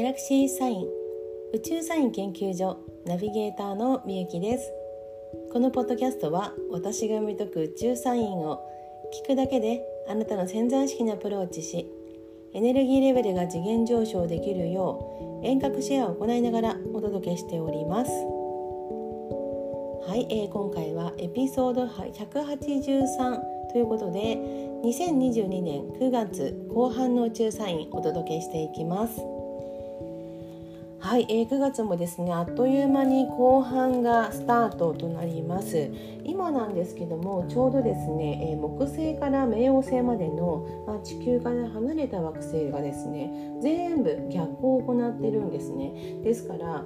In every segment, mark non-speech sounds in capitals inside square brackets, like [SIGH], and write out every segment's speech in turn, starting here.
ギャラクシーサイン宇宙サイン研究所ナビゲーターのみゆきです。このポッドキャストは私が読み解く宇宙サインを聞くだけであなたの潜在意識にアプローチしエネルギーレベルが次元上昇できるよう遠隔シェアを行いながらお届けしております。はい、えー、今回はエピソード183ということで2022年9月後半の宇宙サインお届けしていきます。はい、えー、9月もですねあっという間に後半がスタートとなります。今なんですけどもちょうどですね、えー、木星から冥王星までの、まあ、地球から離れた惑星がですね全部逆行を行ってるんですね。ですから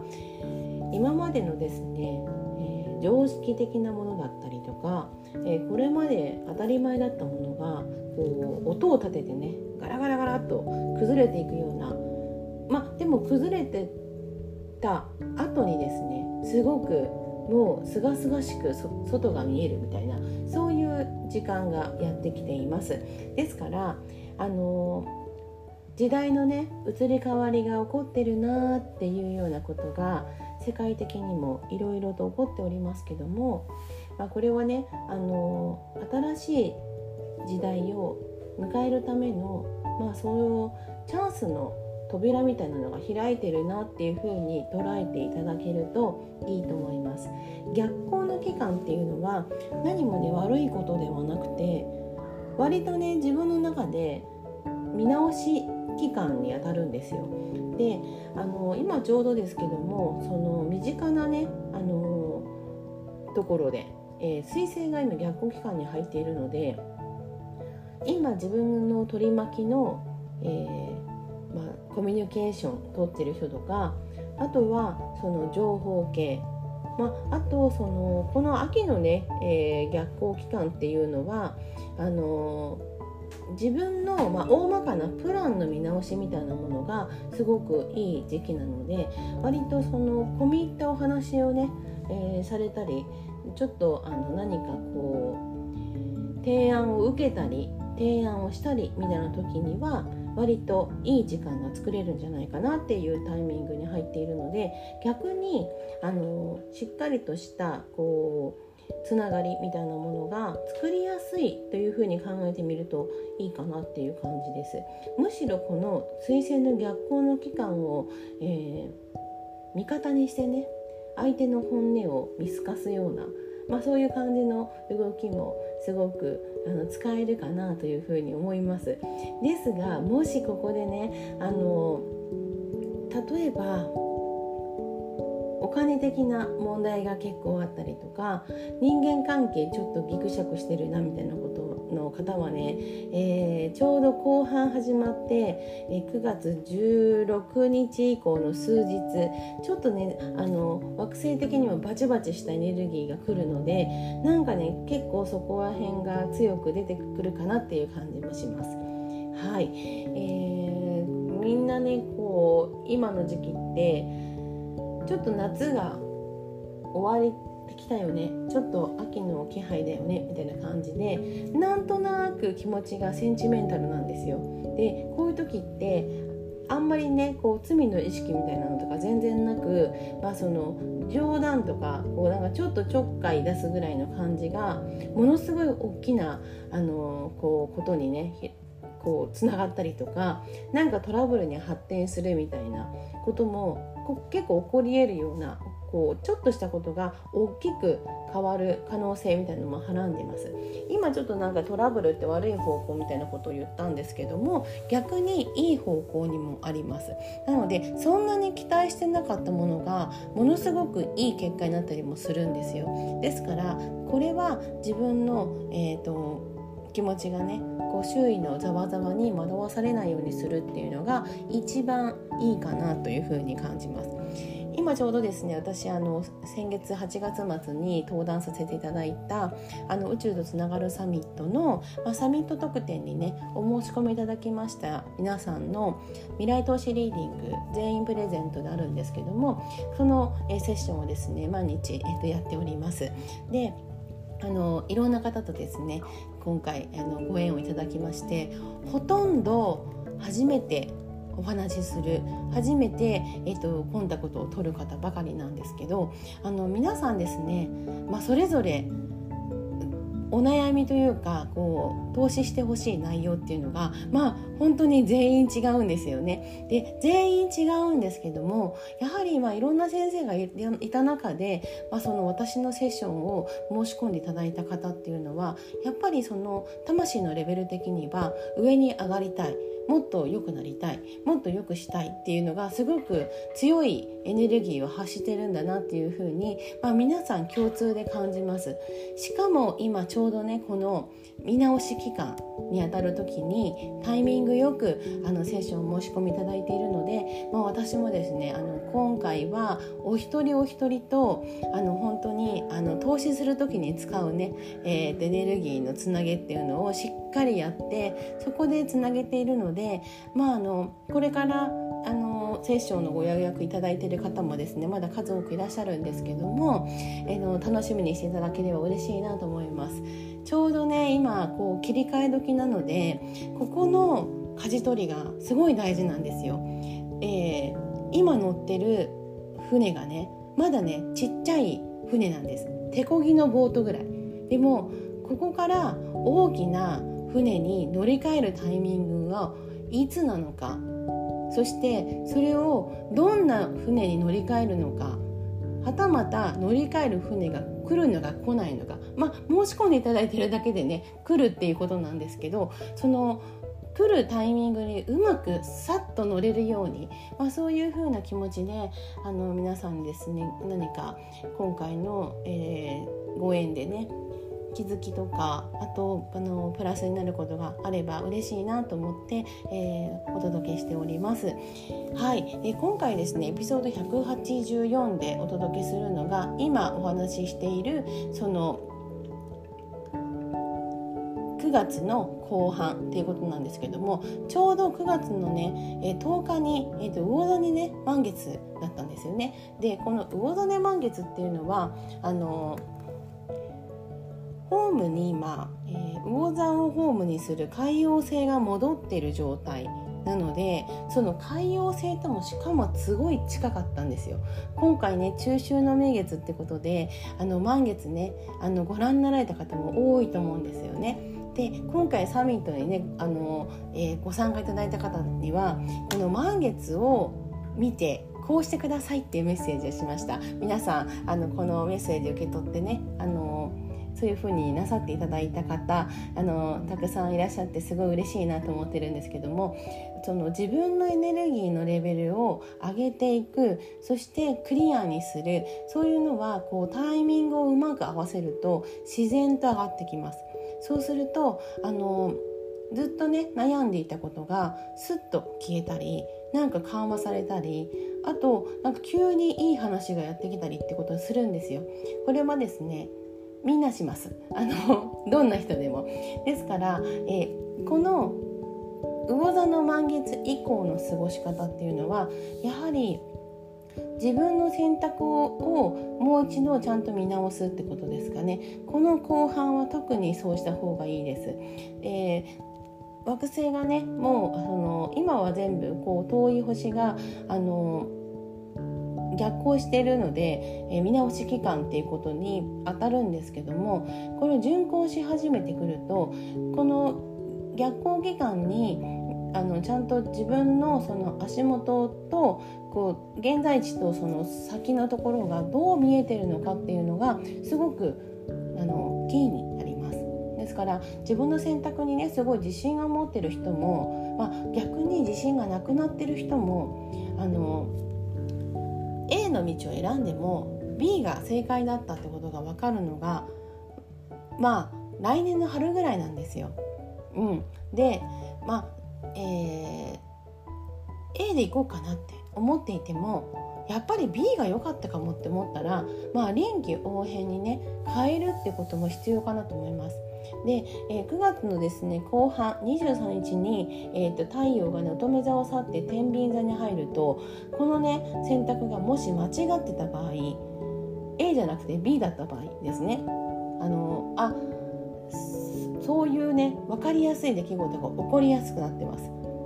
今までのですね、えー、常識的なものだったりとかえ、これまで当たり前だったものがこう音を立ててねガラガラガラっと崩れていくようなまあでも崩れてた後にですねすごくもうすがすがしく外が見えるみたいなそういう時間がやってきています。ですからあの時代のね移り変わりが起こってるなっていうようなことが世界的にもいろいろと起こっておりますけどもまあ、これはねあの新しい時代を迎えるための、まあ、そういうチャンスの扉みたいなのが開いてるなっていう風に捉えていただけるといいと思います。逆行の期間っていうのは何もね悪いことではなくて割とね自分の中で見直し期間にあたるんですよ。であの今ちょうどですけどもその身近なねあのところでえー、彗星が今逆行期間に入っているので今自分の取り巻きの、えー、まあ、コミュニケーション取ってる人とかあとはその情報系、まあ、あとそのこの秋のね、えー、逆行期間っていうのはあの自分の、まあ、大まかなプランの見直しみたいなものがすごくいい時期なので割とその込み入ったお話をね、えー、されたりちょっとあの何かこう提案を受けたり提案をしたりみたいな時には割といい時間が作れるんじゃないかなっていうタイミングに入っているので逆にあのしっかりとしたこうつながりみたいなものが作りやすいというふうに考えてみるといいかなっていう感じです。むしろこの彗星の逆行の期間を、えー、味方にしてね相手の本音を見透かすようなまあ、そういう感じの動きもすごくあの使えるかなというふうに思います。ですがもしここでねあの例えばお金的な問題が結構あったりとか人間関係ちょっとギクシャクしてるなみたいなことの方はね、えー、ちょうど後半始まって、え、9月16日以降の数日ちょっとねあの惑星的にもバチバチしたエネルギーが来るのでなんかね結構そこら辺が強く出てくるかなっていう感じもします。はい、えー、みんなねこう今の時期ってちょっと夏が終わりってきたよねちょっと秋の気配だよねみたいな感じでなんとなく気持ちがセンチメンタルなんですよ。でこういう時ってあんまりねこう罪の意識みたいなのとか全然なく、まあ、その冗談とかこうなんかちょっとちょっかい出すぐらいの感じがものすごい大きなあのこうことにねこうつながったりとか何かトラブルに発展するみたいなことも結構起こり得るようなこうちょっとしたことが大きく変わる可能性みたいなのもはらんでます。今ちょっとなんかトラブルって悪い方向みたいなことを言ったんですけども逆にいい方向にもあります。なのでそんなに期待してなかったものがものすごくいい結果になったりもするんですよ。ですからこれは自分の、えーと、気持ちがねこう周囲のざわざわに惑わされないようにするっていうのが一番いいかなというふうに感じます。今ちょうどですね私あの先月8月末に登壇させていただいたあの宇宙とつながるサミットの、まあ、サミット特典にねお申し込みいただきました皆さんの未来投資リーディング全員プレゼントであるんですけどもそのえセッションをですね毎日、えっと、やっております。であのいろんな方とですね今回あのご縁をいただきましてほとんど初めてお話しする初めて、えーと、コンタクトを取る方ばかりなんですけどあの皆さんですね、まあ、それぞれお悩みというかこう投資してほしい内容っていうのがまあ本当に全員違うんですよね。で全員違うんですけどもやはりまあいろんな先生がいた中で、まあ、その私のセッションを申し込んでいただいた方っていうのはやっぱりその魂のレベル的には上に上がりたい。もっと良くなりたいもっと良くしたいっていうのがすごく強いエネルギーを発してるんだなっていうふうに、まあ、皆さん共通で感じます。しかも今ちょうどねこの見直し期間にあたる時にタイミングよくあのセッションを申し込みいただいているので、まあ、私もですねあの今回はお一人お一人とあの本当にあの投資する時に使うね、えー、エネルギーのつなげっていうのをしっかりやってそこでつなげているので、まあ、あのこれからあのセッションのご予約いただいている方もですねまだ数多くいらっしゃるんですけども、えの楽しみにしていただければ嬉しいなと思います。ちょうどね今こう切り替え時なのでここの舵取りがすごい大事なんですよ。えー、今乗ってる船がねまだねちっちゃい船なんです手漕ぎのボートぐらいでもここから大きな船に乗り換えるタイミングがいつなのか。そしてそれをどんな船に乗り換えるのか。はたまた乗り換える船が来るのか来ないのか。まあ申し込んでいただいてるだけでね来るっていうことなんですけどその来るタイミングにうまくさっと乗れるように、まあ、そういう風な気持ちであの皆さんですね何か今回の、えー、ご縁でね気づきとかあとあのプラスになることがあれば嬉しいなと思って、えー、お届けしております。はい、えー、今回ですねエピソード184でお届けするのが今お話ししているその9月の後半っていうことなんですけどもちょうど9月のね、え10日に、えーと、魚種ね満月だったんですよね。でこの魚種満月っていうのはあのホームに今、えー、魚座をホームにする海洋性が戻っている状態なのでその海洋性ともしかもすごい近かったんですよ。今回ね中秋の名月ってことであの満月ねあのご覧になられた方も多いと思うんですよね。で今回サミットにねあの、えー、ご参加いただいた方にはこの満月を見てこうしてくださいっていうメッセージをしました。皆さんあのこのメッセージ受け取ってねあのそういうふうになさっていただいた方あのたくさんいらっしゃってすごい嬉しいなと思ってるんですけどもその自分のエネルギーのレベルを上げていくそしてクリアにするそういうのはこうタイミングをうまく合わせると自然と上がってきます。そうするとあのずっとね悩んでいたことがスッと消えたりなんか緩和されたりあとなんか急にいい話がやってきたりってことをするんですよ。これはですねみんなします。あの [LAUGHS] どんな人でも。ですから、え、この魚座の満月以降の過ごし方っていうのはやはり自分の選択をもう一度ちゃんと見直すってことですかね。この後半は特にそうした方がいいです、えー、惑星がねもうあの今は全部こう遠い星があの逆行しているので、えー、見直し期間っていうことに当たるんですけどもこれを巡行し始めてくるとこの逆行期間にあのちゃんと自分のその足元とこう現在地とその先のところがどう見えてるのかっていうのがすごくあのキーになります。ですから自分の選択にねすごい自信を持ってる人も、まあ、逆に自信がなくなってる人もあのの道を選んでも B が正解だったってことが分かるのがまあ来年の春ぐらいなんですよ。うん、でまあ、えー、A で行こうかなって思っていてもやっぱり B が良かったかもって思ったらまあ臨機応変にね変えるってことも必要かなと思います。で、えー、9月のですね後半23日に、えーと、太陽が、ね、乙女座を去って天秤座に入るとこのね選択がもし間違ってた場合 A じゃなくて B だった場合ですねあのあそういうね分かりやすい出来事が起こりやすくなってます。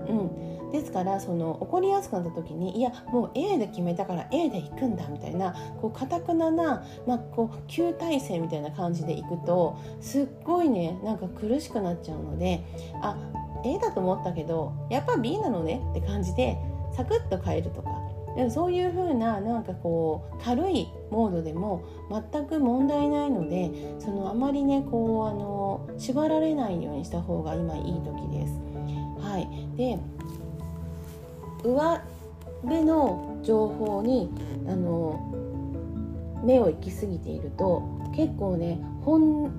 うんですからその怒りやすくなった時にいやもう A で決めたから A で行くんだみたいなこう堅くなな、まあ、こう旧体制みたいな感じで行くとすっごいねなんか苦しくなっちゃうのであ A だと思ったけどやっぱ B なのねって感じでサクッと変えるとかそういう風ななんかこう軽いモードでも全く問題ないのでそのあまりねこうあの縛られないようにした方が今いい時です。はい、で上辺の情報にあの目を行き過ぎていると結構ね本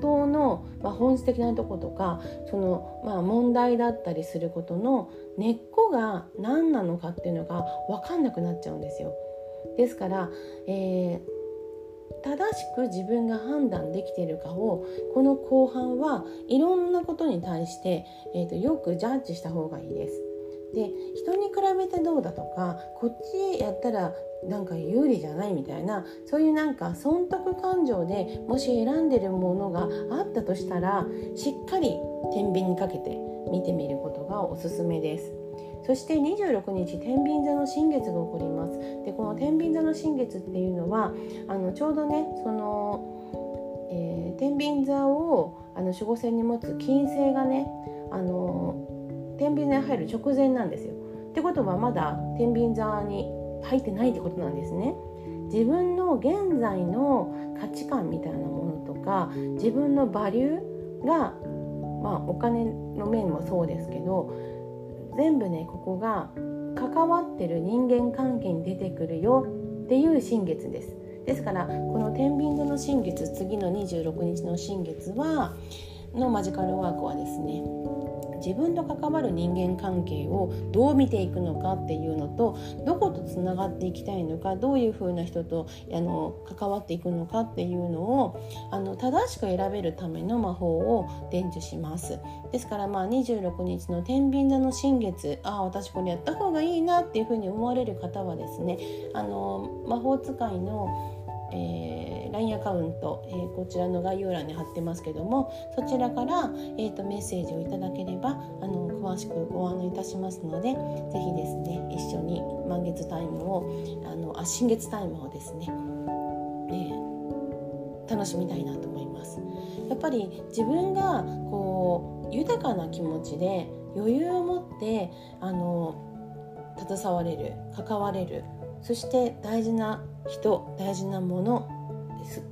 当の、まあ、本質的なとことかその、まあ、問題だったりすることの根っこが何なのかっていうのが分かんなくなっちゃうんですよ。ですから、えー、正しく自分が判断できているかをこの後半はいろんなことに対して、えーとよくジャッジした方がいいです。で人に比べてどうだとかこっちやったらなんか有利じゃないみたいなそういうなんか損得感情でもし選んでるものがあったとしたらしっかり天秤にかけて見てみることがおすすめです。そして26日天秤座の新月が起こります。でこの天秤座の新月っていうのはあのちょうどねその、えー、天秤座をあの守護星に持つ金星がねあの天秤座に入る直前なんですよってことはまだ天秤座に入ってないってことなんですね。自分の現在の価値観みたいなものとか自分のバリューが、まあ、お金の面もそうですけど全部ねここが関わってる人間関係に出てくるよっていう新月です。ですからこの天秤座の新月次の26日の新月はのマジカルワークはですね自分と関わる人間関係をどう見ていくのかっていうのとどことつながっていきたいのかどういうふうな人とあの関わっていくのかっていうのをあの正しく選べるための魔法を伝授します。ですからまあ26日の天秤座の新月ああ私これやった方がいいなっていうふうに思われる方はですねあの魔法使いのえー、LINE アカウント、えー、こちらの概要欄に貼ってますけどもそちらから、えーと、メッセージをいただければあの詳しくご案内いたしますので是非ですね一緒に満月タイムをあのあ新月タイムをですね、えー、楽しみたいなと思います。やっぱり自分がこう豊かな気持ちで余裕を持ってあの携われる関われるそして大事な人大事なもの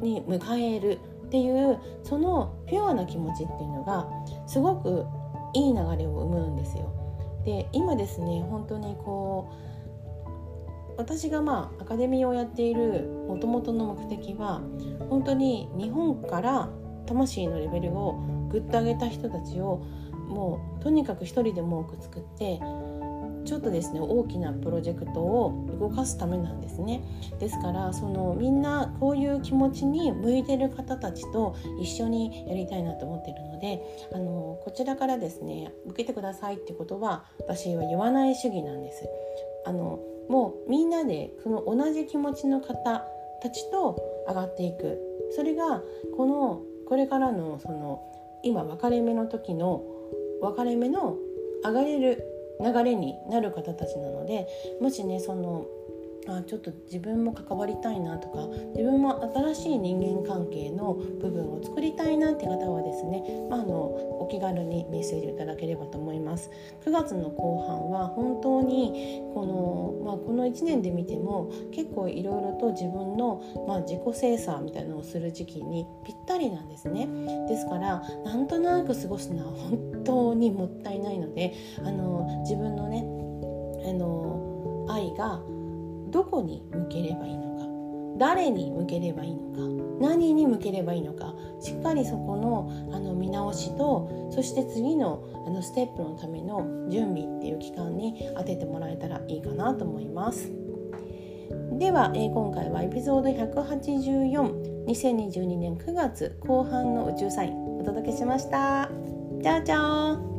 に迎えるっていうそのピュアな気持ちっていうのがすごくいい流れを生むんですよ。で今ですね本当にこう私がまあアカデミーをやっているもともとの目的は本当に日本から魂のレベルをぐっと上げた人たちをもうとにかく一人でも多く作ってちょっとですね大きなプロジェクトを動かすためなんですね。ですからそのみんなこういう気持ちに向いてる方たちと一緒にやりたいなと思ってるのであのこちらからですね受けてくださいってことは私は言わない主義なんです。あのもうみんなでその同じ気持ちの方たちと上がっていく。それがこのこれからのその今分かれ目の時の分かれ目の上がれる流れになる方たちなのでもしねそのあちょっと自分も関わりたいなとか自分も新しい人間関係の部分を作りたいなって方はですね、まあ、あのお気軽にメッセージいただければと思います。9月の後半は本当にこの,、まあ、この1年で見ても結構いろいろと自分の、まあ、自己精査みたいなのをする時期にぴったりなんですね。ですからなんとなく過ごすのは本当にもったいないのであの自分のねあの愛がどこに向ければいいのか？誰に向ければいいのか？何に向ければいいのか？しっかりそこのあの見直しとそして次のあのステップのための準備っていう期間に当ててもらえたらいいかなと思います。では、えー、今回はエピソード1842022年9月後半の宇宙サインお届けしました。じゃあじゃー